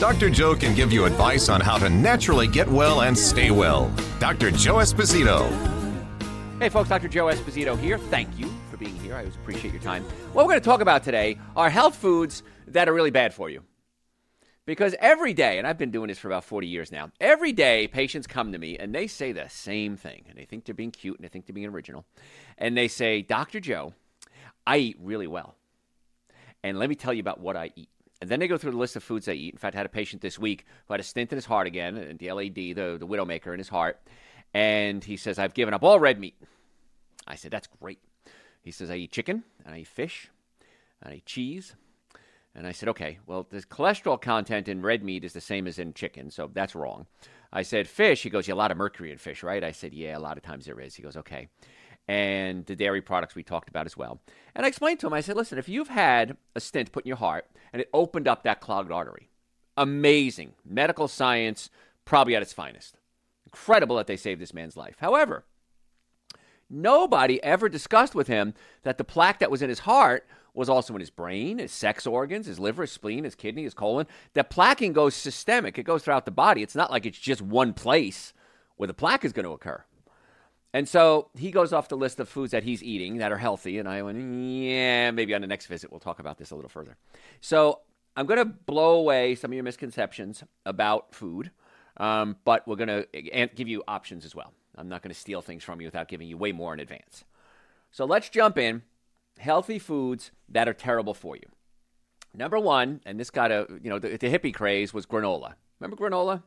Dr. Joe can give you advice on how to naturally get well and stay well. Dr. Joe Esposito. Hey, folks, Dr. Joe Esposito here. Thank you for being here. I always appreciate your time. What we're going to talk about today are health foods that are really bad for you. Because every day, and I've been doing this for about 40 years now, every day patients come to me and they say the same thing. And they think they're being cute and they think they're being original. And they say, Dr. Joe, I eat really well. And let me tell you about what I eat. And then they go through the list of foods they eat. In fact, I had a patient this week who had a stent in his heart again, the LAD, the, the widowmaker in his heart. And he says, I've given up all red meat. I said, That's great. He says, I eat chicken, and I eat fish, and I eat cheese. And I said, Okay, well, the cholesterol content in red meat is the same as in chicken, so that's wrong. I said, Fish. He goes, Yeah, a lot of mercury in fish, right? I said, Yeah, a lot of times there is. He goes, Okay and the dairy products we talked about as well. And I explained to him, I said, listen, if you've had a stent put in your heart and it opened up that clogged artery, amazing. Medical science, probably at its finest. Incredible that they saved this man's life. However, nobody ever discussed with him that the plaque that was in his heart was also in his brain, his sex organs, his liver, his spleen, his kidney, his colon. That plaquing goes systemic, it goes throughout the body. It's not like it's just one place where the plaque is going to occur. And so he goes off the list of foods that he's eating that are healthy. And I went, yeah, maybe on the next visit we'll talk about this a little further. So I'm going to blow away some of your misconceptions about food, um, but we're going to give you options as well. I'm not going to steal things from you without giving you way more in advance. So let's jump in. Healthy foods that are terrible for you. Number one, and this got a, you know, the, the hippie craze was granola. Remember granola?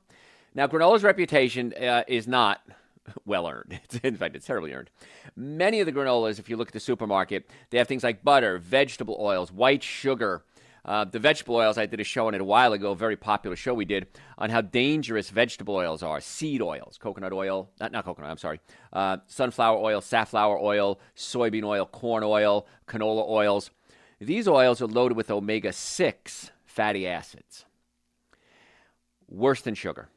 Now, granola's reputation uh, is not well earned. In fact, it's terribly earned. Many of the granolas, if you look at the supermarket, they have things like butter, vegetable oils, white sugar. Uh, the vegetable oils, I did a show on it a while ago, a very popular show we did on how dangerous vegetable oils are. Seed oils, coconut oil, not, not coconut, I'm sorry, uh, sunflower oil, safflower oil, soybean oil, corn oil, canola oils. These oils are loaded with omega 6 fatty acids. Worse than sugar.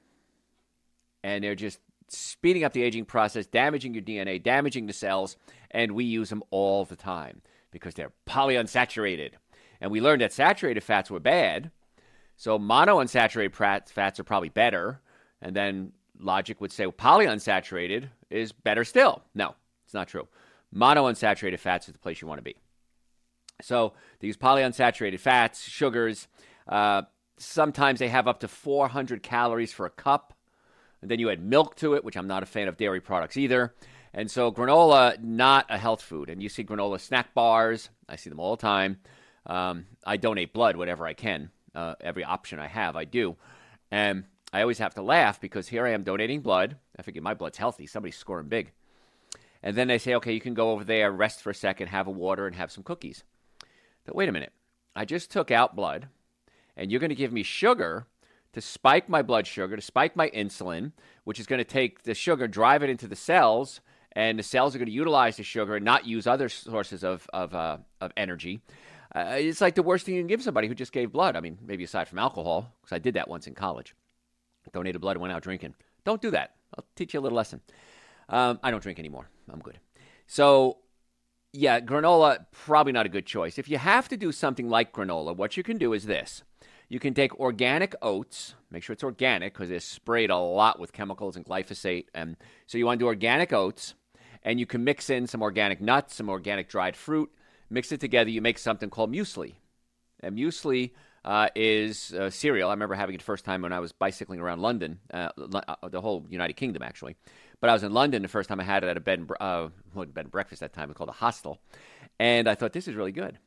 And they're just speeding up the aging process, damaging your DNA, damaging the cells, and we use them all the time because they're polyunsaturated. And we learned that saturated fats were bad, so monounsaturated fats are probably better. And then logic would say well, polyunsaturated is better still. No, it's not true. Monounsaturated fats is the place you want to be. So these polyunsaturated fats, sugars, uh, sometimes they have up to 400 calories for a cup. And then you add milk to it, which I'm not a fan of dairy products either. And so granola, not a health food. And you see granola snack bars. I see them all the time. Um, I donate blood whatever I can. Uh, every option I have, I do. And I always have to laugh because here I am donating blood. I figure my blood's healthy. Somebody's scoring big. And then they say, okay, you can go over there, rest for a second, have a water, and have some cookies. But wait a minute. I just took out blood, and you're going to give me sugar to spike my blood sugar, to spike my insulin, which is going to take the sugar, drive it into the cells, and the cells are going to utilize the sugar and not use other sources of, of, uh, of energy. Uh, it's like the worst thing you can give somebody who just gave blood. I mean, maybe aside from alcohol, because I did that once in college. Donated blood and went out drinking. Don't do that. I'll teach you a little lesson. Um, I don't drink anymore. I'm good. So, yeah, granola, probably not a good choice. If you have to do something like granola, what you can do is this you can take organic oats. Make sure it's organic because they're sprayed a lot with chemicals and glyphosate. And so you want to do organic oats, and you can mix in some organic nuts, some organic dried fruit. Mix it together. You make something called muesli. And muesli uh, is uh, cereal. I remember having it the first time when I was bicycling around London, uh, uh, the whole United Kingdom actually. But I was in London the first time I had it at a bed and, uh, bed and breakfast that time. It was called a hostel. And I thought, this is really good.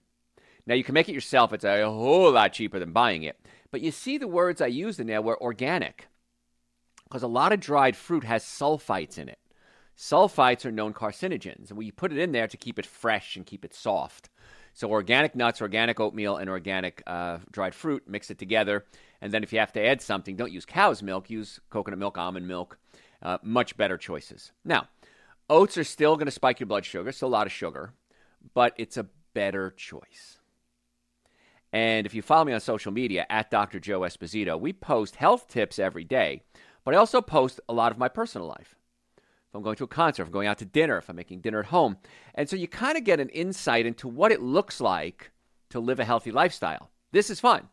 Now, you can make it yourself. It's a whole lot cheaper than buying it. But you see the words I used in there were organic because a lot of dried fruit has sulfites in it. Sulfites are known carcinogens, and we put it in there to keep it fresh and keep it soft. So, organic nuts, organic oatmeal, and organic uh, dried fruit, mix it together. And then, if you have to add something, don't use cow's milk, use coconut milk, almond milk. Uh, much better choices. Now, oats are still going to spike your blood sugar, still a lot of sugar, but it's a better choice. And if you follow me on social media at Dr. Joe Esposito, we post health tips every day, but I also post a lot of my personal life. If I'm going to a concert, if I'm going out to dinner, if I'm making dinner at home. And so you kind of get an insight into what it looks like to live a healthy lifestyle. This is fun.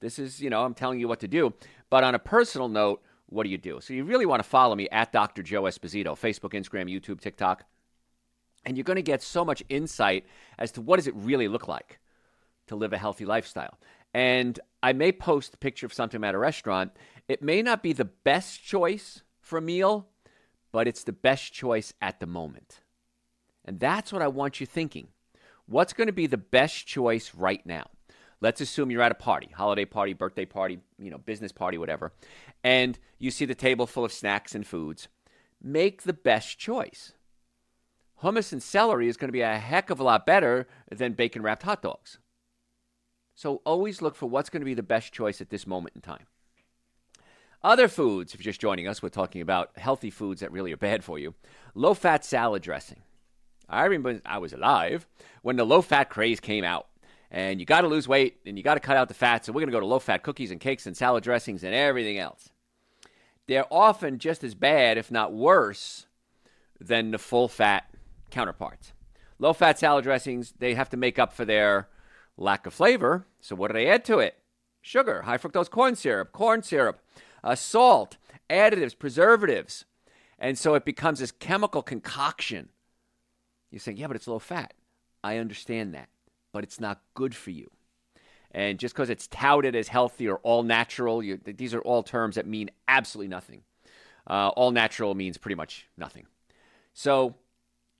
This is, you know, I'm telling you what to do. But on a personal note, what do you do? So you really want to follow me at Dr. Joe Esposito, Facebook, Instagram, YouTube, TikTok. And you're going to get so much insight as to what does it really look like to live a healthy lifestyle. And I may post a picture of something at a restaurant. It may not be the best choice for a meal, but it's the best choice at the moment. And that's what I want you thinking. What's going to be the best choice right now? Let's assume you're at a party, holiday party, birthday party, you know, business party, whatever, and you see the table full of snacks and foods. Make the best choice. Hummus and celery is going to be a heck of a lot better than bacon wrapped hot dogs. So always look for what's going to be the best choice at this moment in time. Other foods, if you're just joining us, we're talking about healthy foods that really are bad for you. Low fat salad dressing. I remember I was alive when the low fat craze came out. And you got to lose weight and you got to cut out the fat. So we're going to go to low fat cookies and cakes and salad dressings and everything else. They're often just as bad, if not worse, than the full fat counterparts. Low fat salad dressings, they have to make up for their lack of flavor. So what do I add to it? Sugar, high fructose corn syrup, corn syrup, uh, salt, additives, preservatives. And so it becomes this chemical concoction. You're saying, yeah, but it's low fat. I understand that, but it's not good for you. And just because it's touted as healthy or all natural, you, these are all terms that mean absolutely nothing. Uh, all natural means pretty much nothing. So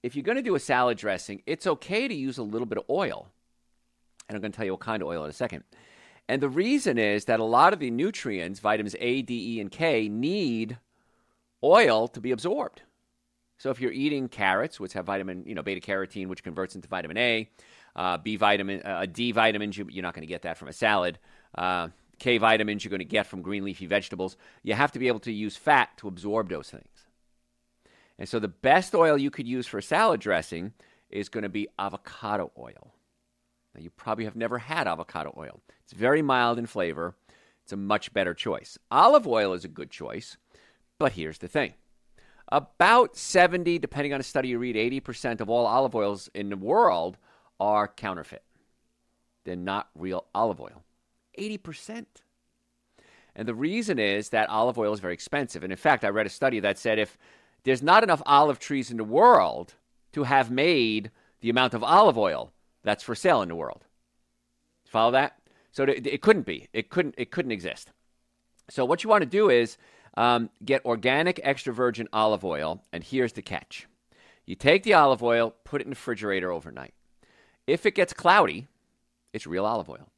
if you're going to do a salad dressing, it's okay to use a little bit of oil. And I'm going to tell you what kind of oil in a second. And the reason is that a lot of the nutrients, vitamins A, D, E, and K, need oil to be absorbed. So if you're eating carrots, which have vitamin, you know, beta carotene, which converts into vitamin A, uh, B vitamin, uh, D vitamins, you, are not going to get that from a salad. Uh, K vitamins you're going to get from green leafy vegetables. You have to be able to use fat to absorb those things. And so the best oil you could use for salad dressing is going to be avocado oil. Now, you probably have never had avocado oil. It's very mild in flavor. It's a much better choice. Olive oil is a good choice, but here's the thing. About 70, depending on a study you read, 80% of all olive oils in the world are counterfeit. They're not real olive oil. 80%. And the reason is that olive oil is very expensive. And in fact, I read a study that said if there's not enough olive trees in the world to have made the amount of olive oil that's for sale in the world. Follow that? So it couldn't be. It couldn't. It couldn't exist. So what you want to do is um, get organic extra virgin olive oil, and here's the catch: you take the olive oil, put it in the refrigerator overnight. If it gets cloudy, it's real olive oil.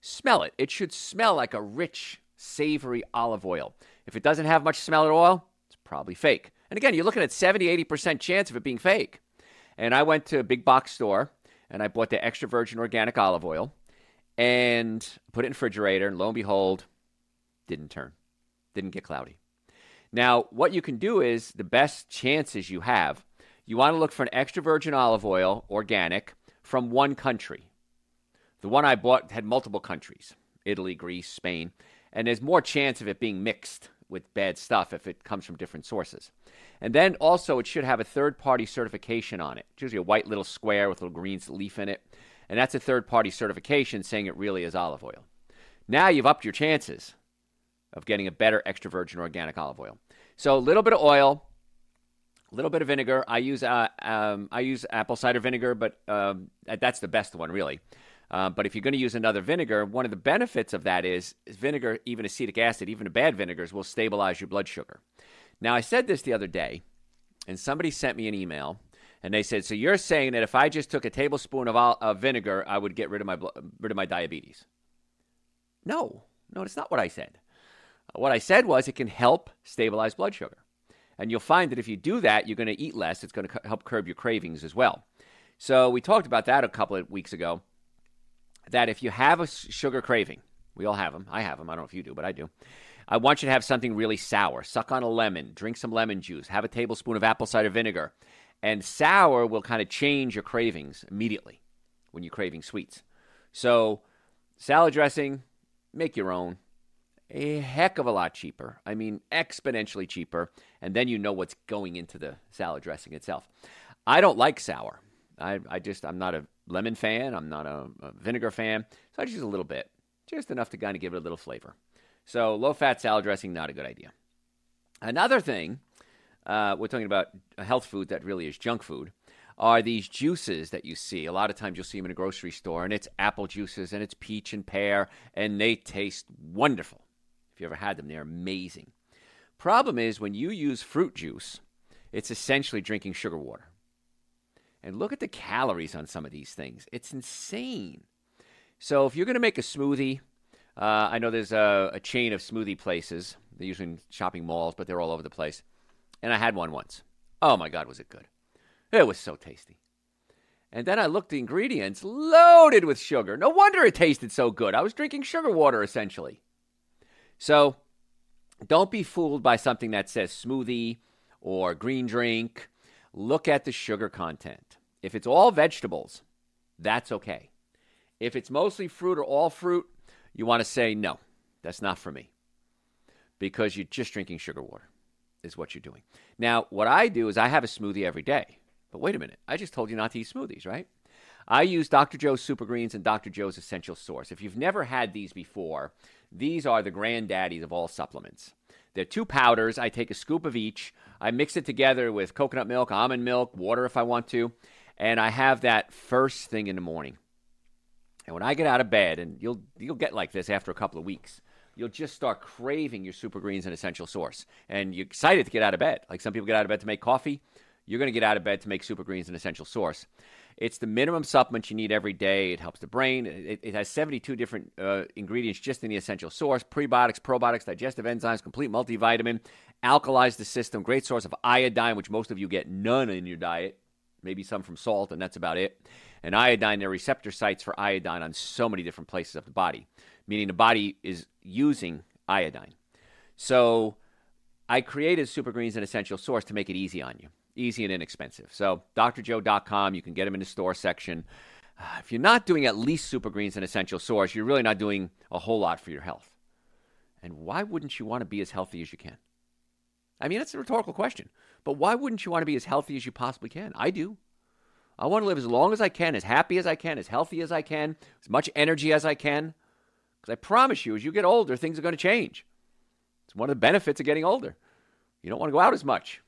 Smell it. It should smell like a rich, savory olive oil. If it doesn't have much smell at all, it's probably fake. And again, you're looking at 70, 80% chance of it being fake. And I went to a big box store and I bought the extra virgin organic olive oil and put it in the refrigerator. And lo and behold, didn't turn, didn't get cloudy. Now, what you can do is the best chances you have, you want to look for an extra virgin olive oil, organic, from one country. The one I bought had multiple countries Italy, Greece, Spain, and there's more chance of it being mixed with bad stuff if it comes from different sources. And then also, it should have a third party certification on it. It's usually a white little square with a little green leaf in it. And that's a third party certification saying it really is olive oil. Now you've upped your chances of getting a better extra virgin organic olive oil. So a little bit of oil, a little bit of vinegar. I use uh, um, I use apple cider vinegar, but um, that's the best one really. Uh, but if you're going to use another vinegar, one of the benefits of that is, is vinegar, even acetic acid, even bad vinegars, will stabilize your blood sugar. Now, I said this the other day, and somebody sent me an email, and they said, "So you're saying that if I just took a tablespoon of, of vinegar, I would get rid of my rid of my diabetes?" No, no, that's not what I said. What I said was it can help stabilize blood sugar. And you'll find that if you do that, you're going to eat less. It's going to help curb your cravings as well. So we talked about that a couple of weeks ago. That if you have a sugar craving, we all have them. I have them. I don't know if you do, but I do. I want you to have something really sour. Suck on a lemon, drink some lemon juice, have a tablespoon of apple cider vinegar. And sour will kind of change your cravings immediately when you're craving sweets. So, salad dressing, make your own. A heck of a lot cheaper. I mean, exponentially cheaper. And then you know what's going into the salad dressing itself. I don't like sour. I, I just, I'm not a lemon fan. I'm not a, a vinegar fan. So I just use a little bit, just enough to kind of give it a little flavor. So low fat salad dressing, not a good idea. Another thing, uh, we're talking about health food that really is junk food, are these juices that you see. A lot of times you'll see them in a grocery store, and it's apple juices and it's peach and pear, and they taste wonderful. If you ever had them, they're amazing. Problem is, when you use fruit juice, it's essentially drinking sugar water. And look at the calories on some of these things. It's insane. So if you're going to make a smoothie, uh, I know there's a, a, chain of smoothie places. They're usually in shopping malls, but they're all over the place. And I had one once. Oh my God, was it good! It was so tasty. And then I looked the ingredients loaded with sugar. No wonder it tasted so good. I was drinking sugar water essentially. So don't be fooled by something that says smoothie or green drink. Look at the sugar content. If it's all vegetables, that's okay. If it's mostly fruit or all fruit, you want to say, no, that's not for me. Because you're just drinking sugar water, is what you're doing. Now, what I do is I have a smoothie every day. But wait a minute, I just told you not to eat smoothies, right? I use Dr. Joe's Super Greens and Dr. Joe's Essential Source. If you've never had these before, these are the granddaddies of all supplements. They're two powders. I take a scoop of each. I mix it together with coconut milk, almond milk, water if I want to, and I have that first thing in the morning. And when I get out of bed, and you'll you'll get like this after a couple of weeks, you'll just start craving your super greens and essential source, and you're excited to get out of bed. Like some people get out of bed to make coffee, you're going to get out of bed to make super greens and essential source. It's the minimum supplement you need every day. It helps the brain. It, it has 72 different uh, ingredients just in the essential source prebiotics, probiotics, digestive enzymes, complete multivitamin, alkalize the system, great source of iodine, which most of you get none in your diet, maybe some from salt, and that's about it. And iodine, there are receptor sites for iodine on so many different places of the body, meaning the body is using iodine. So I created Super Greens and Essential Source to make it easy on you easy and inexpensive. So, drjoe.com, you can get them in the store section. Uh, if you're not doing at least Super Greens and Essential Source, you're really not doing a whole lot for your health. And why wouldn't you want to be as healthy as you can? I mean, that's a rhetorical question. But why wouldn't you want to be as healthy as you possibly can? I do. I want to live as long as I can, as happy as I can, as healthy as I can, as much energy as I can. Because I promise you, as you get older, things are going to change. It's one of the benefits of getting older. You don't want to go out as much.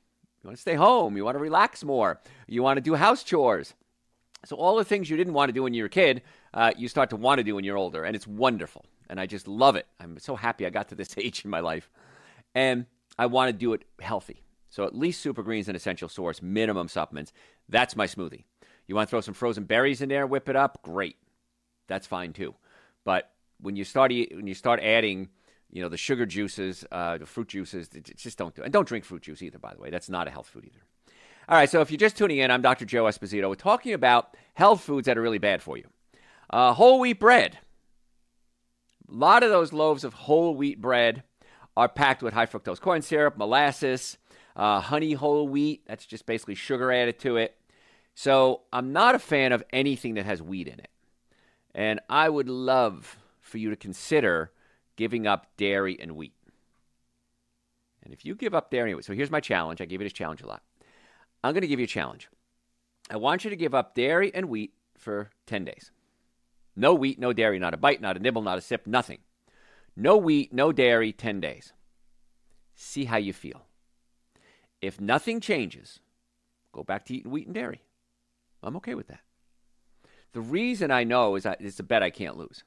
You want to stay home. You want to relax more. You want to do house chores. So, all the things you didn't want to do when you were a kid, uh, you start to want to do when you're older. And it's wonderful. And I just love it. I'm so happy I got to this age in my life. And I want to do it healthy. So, at least super greens and essential source, minimum supplements. That's my smoothie. You want to throw some frozen berries in there, whip it up? Great. That's fine too. But when you start, when you start adding you know, the sugar juices, uh, the fruit juices, just don't do it. And don't drink fruit juice either, by the way. That's not a health food either. All right, so if you're just tuning in, I'm Dr. Joe Esposito. We're talking about health foods that are really bad for you. Uh, whole wheat bread. A lot of those loaves of whole wheat bread are packed with high fructose corn syrup, molasses, uh, honey whole wheat. That's just basically sugar added to it. So I'm not a fan of anything that has wheat in it. And I would love for you to consider giving up dairy and wheat. And if you give up dairy and wheat, so here's my challenge. I give you this challenge a lot. I'm going to give you a challenge. I want you to give up dairy and wheat for 10 days. No wheat, no dairy, not a bite, not a nibble, not a sip, nothing. No wheat, no dairy, 10 days. See how you feel. If nothing changes, go back to eating wheat and dairy. I'm okay with that. The reason I know is it's a bet I can't lose.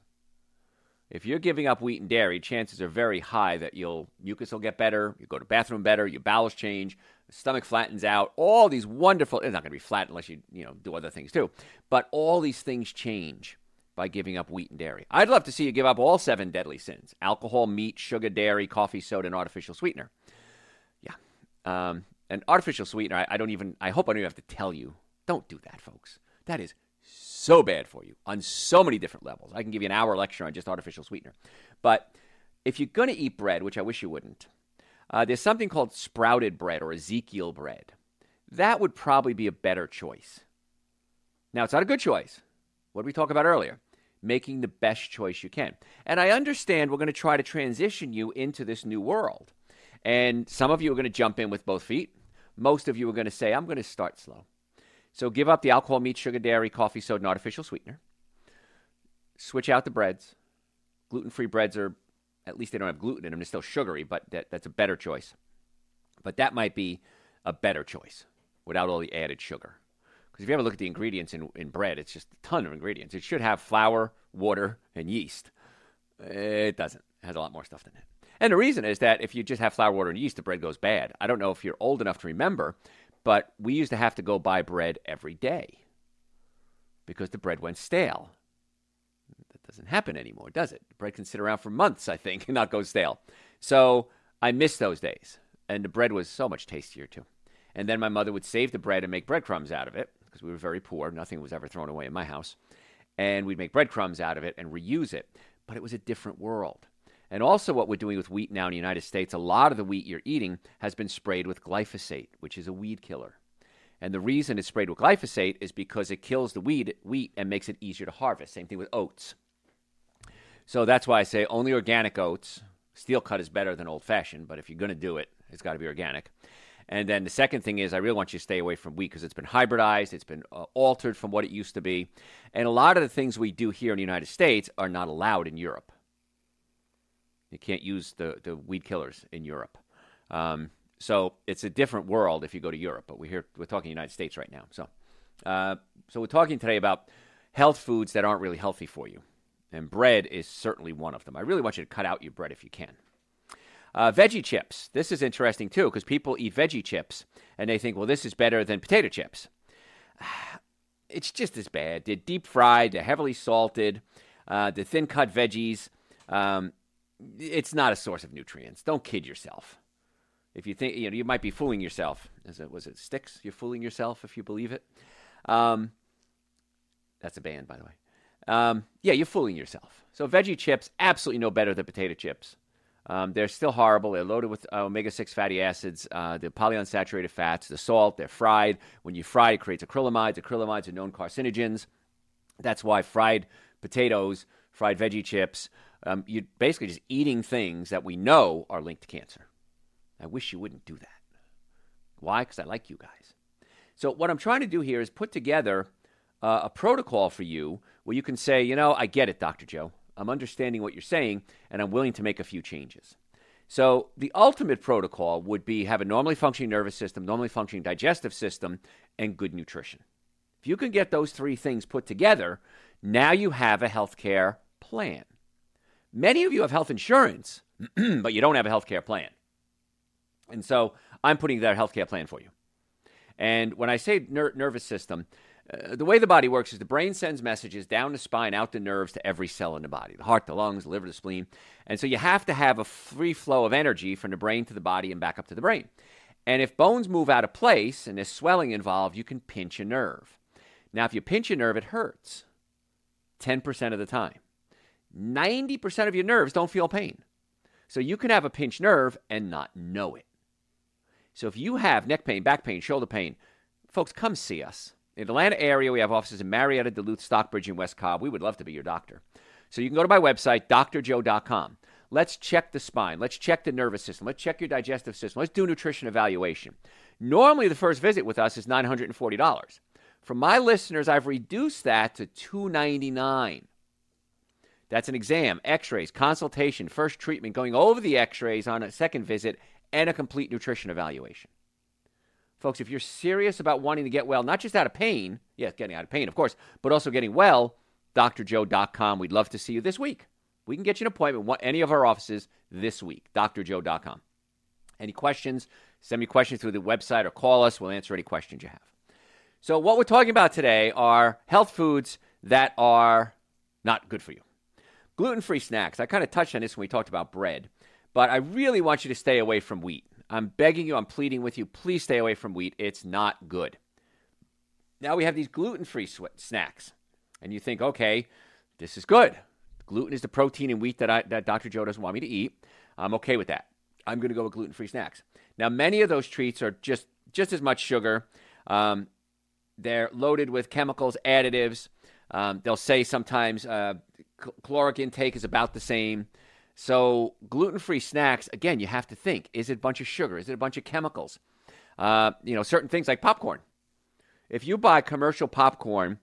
If you're giving up wheat and dairy, chances are very high that you'll mucus will get better, you go to bathroom better, your bowels change, stomach flattens out. All these wonderful. It's not going to be flat unless you you know do other things too. But all these things change by giving up wheat and dairy. I'd love to see you give up all seven deadly sins: alcohol, meat, sugar, dairy, coffee, soda, and artificial sweetener. Yeah, um, and artificial sweetener. I, I don't even. I hope I don't even have to tell you. Don't do that, folks. That is so bad for you on so many different levels. I can give you an hour lecture on just artificial sweetener. But if you're going to eat bread, which I wish you wouldn't, uh, there's something called sprouted bread or Ezekiel bread. That would probably be a better choice. Now, it's not a good choice. What did we talk about earlier? Making the best choice you can. And I understand we're going to try to transition you into this new world. And some of you are going to jump in with both feet. Most of you are going to say, I'm going to start slow. So give up the alcohol, meat, sugar, dairy, coffee, soda, and artificial sweetener. Switch out the breads. Gluten free breads are, at least they don't have gluten in them. They're still sugary, but that, that's a better choice. But that might be a better choice without all the added sugar. Because if you ever look at the ingredients in, in bread, it's just a ton of ingredients. It should have flour, water, and yeast. It doesn't. It has a lot more stuff than that. And the reason is that if you just have flour, water, and yeast, the bread goes bad. I don't know if you're old enough to remember, but we used to have to go buy bread every day because the bread went stale. That doesn't happen anymore, does it? bread can sit around for months, I think, and not go stale. So I miss those days. And the bread was so much tastier, too. And then my mother would save the bread and make breadcrumbs out of it because we were very poor. Nothing was ever thrown away in my house. And we'd make breadcrumbs out of it and reuse it. But it was a different world. And also, what we're doing with wheat now in the United States, a lot of the wheat you're eating has been sprayed with glyphosate, which is a weed killer. And the reason it's sprayed with glyphosate is because it kills the weed, wheat and makes it easier to harvest. Same thing with oats. So that's why I say only organic oats. Steel cut is better than old fashioned, but if you're going to do it, it's got to be organic. And then the second thing is, I really want you to stay away from wheat because it's been hybridized, it's been uh, altered from what it used to be. And a lot of the things we do here in the United States are not allowed in Europe. You can't use the, the weed killers in Europe. Um, so it's a different world if you go to Europe, but we're here, we're talking United States right now. So, uh, so we're talking today about health foods that aren't really healthy for you. And bread is certainly one of them. I really want you to cut out your bread if you can. Uh, veggie chips. This is interesting too because people eat veggie chips and they think, well, this is better than potato chips. It's just as bad. They're deep fried, they're heavily salted, uh, the thin cut veggies. Um, it's not a source of nutrients. Don't kid yourself. If you think you know, you might be fooling yourself. It was it Styx? You're fooling yourself if you believe it. Um, that's a band, by the way. Um, yeah, you're fooling yourself. So veggie chips absolutely no better than potato chips. Um, they're still horrible. They're loaded with uh, omega 6 fatty acids, uh, the polyunsaturated fats, the salt. They're fried. When you fry, it creates acrylamides. Acrylamides are known carcinogens. That's why fried potatoes, fried veggie chips, um, you're basically just eating things that we know are linked to cancer. I wish you wouldn't do that. Why? Because I like you guys. So, what I'm trying to do here is put together uh, a protocol for you where you can say, you know, I get it, Dr. Joe. I'm understanding what you're saying, and I'm willing to make a few changes. So, the ultimate protocol would be have a normally functioning nervous system, normally functioning digestive system, and good nutrition. If you can get those three things put together, now you have a healthcare plan. Many of you have health insurance, but you don't have a health care plan. And so I'm putting that health care plan for you. And when I say ner- nervous system, uh, the way the body works is the brain sends messages down the spine, out the nerves to every cell in the body the heart, the lungs, the liver, the spleen. And so you have to have a free flow of energy from the brain to the body and back up to the brain. And if bones move out of place and there's swelling involved, you can pinch a nerve. Now, if you pinch a nerve, it hurts 10% of the time. 90% of your nerves don't feel pain. So you can have a pinched nerve and not know it. So if you have neck pain, back pain, shoulder pain, folks, come see us. In the Atlanta area, we have offices in Marietta, Duluth, Stockbridge, and West Cobb. We would love to be your doctor. So you can go to my website, drjoe.com. Let's check the spine. Let's check the nervous system. Let's check your digestive system. Let's do nutrition evaluation. Normally, the first visit with us is $940. For my listeners, I've reduced that to $299. That's an exam, x rays, consultation, first treatment, going over the x rays on a second visit, and a complete nutrition evaluation. Folks, if you're serious about wanting to get well, not just out of pain, yes, getting out of pain, of course, but also getting well, drjoe.com. We'd love to see you this week. We can get you an appointment at any of our offices this week, drjoe.com. Any questions? Send me questions through the website or call us. We'll answer any questions you have. So, what we're talking about today are health foods that are not good for you. Gluten free snacks. I kind of touched on this when we talked about bread, but I really want you to stay away from wheat. I'm begging you, I'm pleading with you, please stay away from wheat. It's not good. Now we have these gluten free snacks, and you think, okay, this is good. Gluten is the protein in wheat that, I, that Dr. Joe doesn't want me to eat. I'm okay with that. I'm going to go with gluten free snacks. Now, many of those treats are just, just as much sugar. Um, they're loaded with chemicals, additives. Um, they'll say sometimes uh, caloric intake is about the same. So, gluten free snacks, again, you have to think is it a bunch of sugar? Is it a bunch of chemicals? Uh, you know, certain things like popcorn. If you buy commercial popcorn,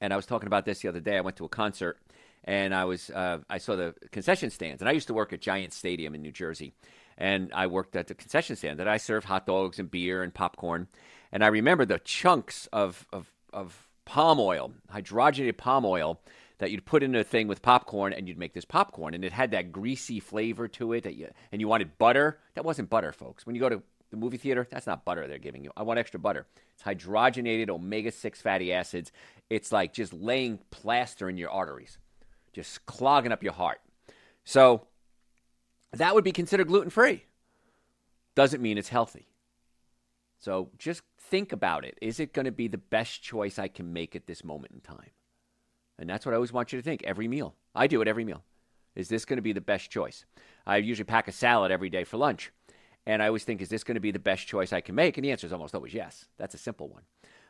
and I was talking about this the other day, I went to a concert and I was uh, I saw the concession stands, and I used to work at Giants Stadium in New Jersey, and I worked at the concession stand that I served hot dogs and beer and popcorn, and I remember the chunks of of, of palm oil, hydrogenated palm oil that you'd put in a thing with popcorn and you'd make this popcorn and it had that greasy flavor to it you, and you wanted butter? That wasn't butter folks. When you go to the movie theater that's not butter they're giving you. I want extra butter. It's hydrogenated omega-6 fatty acids. It's like just laying plaster in your arteries just clogging up your heart. So that would be considered gluten-free. Doesn't mean it's healthy. So just think about it. Is it going to be the best choice i can make at this moment in time and that's what I always want you to think every meal. I do it every meal. Is this going to be the best choice? I usually pack a salad every day for lunch. And I always think, is this going to be the best choice I can make? And the answer is almost always yes. That's a simple one.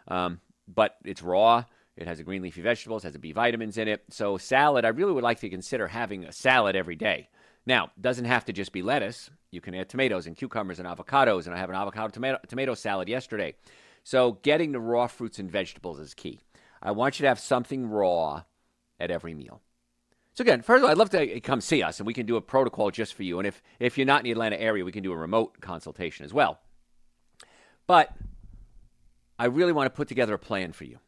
Um, but it's raw. It has a green leafy vegetables, has a B vitamins in it. So salad, I really would like to consider having a salad every day. Now, doesn't have to just be lettuce. You can add tomatoes and cucumbers and avocados. And I have an avocado tomato, tomato salad yesterday. So getting the raw fruits and vegetables is key. I want you to have something raw at every meal. So again, first of all, I'd love to come see us, and we can do a protocol just for you. And if if you're not in the Atlanta area, we can do a remote consultation as well. But I really want to put together a plan for you,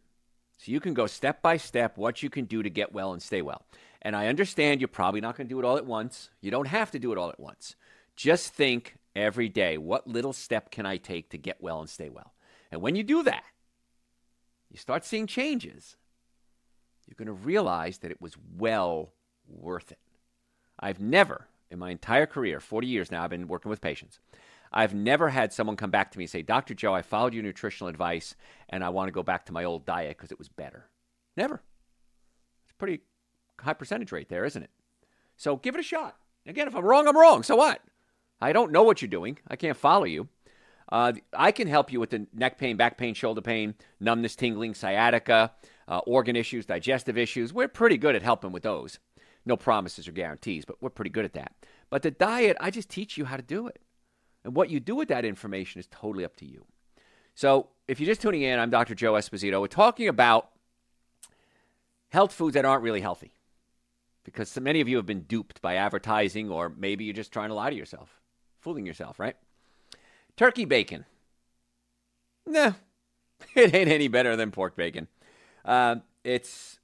so you can go step by step what you can do to get well and stay well. And I understand you're probably not going to do it all at once. You don't have to do it all at once. Just think every day, what little step can I take to get well and stay well? And when you do that, you start seeing changes, you're going to realize that it was well worth it. I've never, in my entire career, 40 years now, I've been working with patients. I've never had someone come back to me and say, Dr. Joe, I followed your nutritional advice and I want to go back to my old diet because it was better. Never. It's a pretty high percentage rate there, isn't it? So give it a shot. Again, if I'm wrong, I'm wrong. So what? I don't know what you're doing. I can't follow you. Uh, I can help you with the neck pain, back pain, shoulder pain, numbness, tingling, sciatica, uh, organ issues, digestive issues. We're pretty good at helping with those. No promises or guarantees, but we're pretty good at that. But the diet, I just teach you how to do it. And what you do with that information is totally up to you. So if you're just tuning in, I'm Dr. Joe Esposito. We're talking about health foods that aren't really healthy because so many of you have been duped by advertising, or maybe you're just trying to lie to yourself, fooling yourself, right? Turkey bacon. Nah, it ain't any better than pork bacon. Uh, it's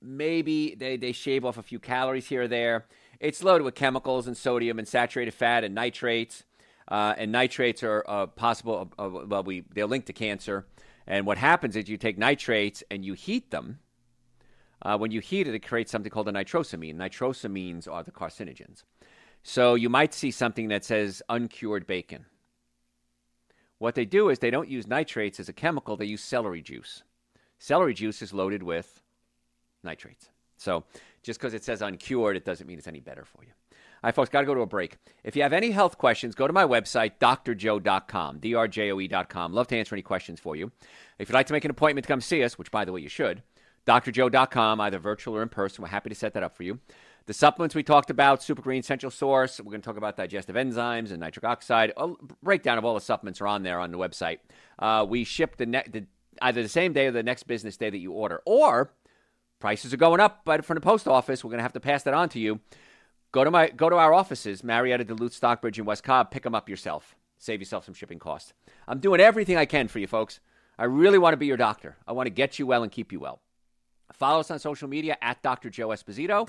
maybe they, they shave off a few calories here or there. It's loaded with chemicals and sodium and saturated fat and nitrates. Uh, and nitrates are uh, possible, well, we, they're linked to cancer. And what happens is you take nitrates and you heat them. Uh, when you heat it, it creates something called a nitrosamine. Nitrosamines are the carcinogens. So you might see something that says uncured bacon. What they do is they don't use nitrates as a chemical, they use celery juice. Celery juice is loaded with nitrates. So just because it says uncured, it doesn't mean it's any better for you. All right, folks, got to go to a break. If you have any health questions, go to my website, drjoe.com, drjoe.com. Love to answer any questions for you. If you'd like to make an appointment to come see us, which, by the way, you should, drjoe.com, either virtual or in person. We're happy to set that up for you. The supplements we talked about, Super Greens Essential Source. We're going to talk about digestive enzymes and nitric oxide. A breakdown of all the supplements are on there on the website. Uh, we ship the, ne- the either the same day or the next business day that you order, or prices are going up but from the post office. We're going to have to pass that on to you. Go to my go to our offices, Marietta, Duluth, Stockbridge, and West Cobb. Pick them up yourself. Save yourself some shipping costs. I'm doing everything I can for you, folks. I really want to be your doctor. I want to get you well and keep you well. Follow us on social media at Dr. Joe Esposito.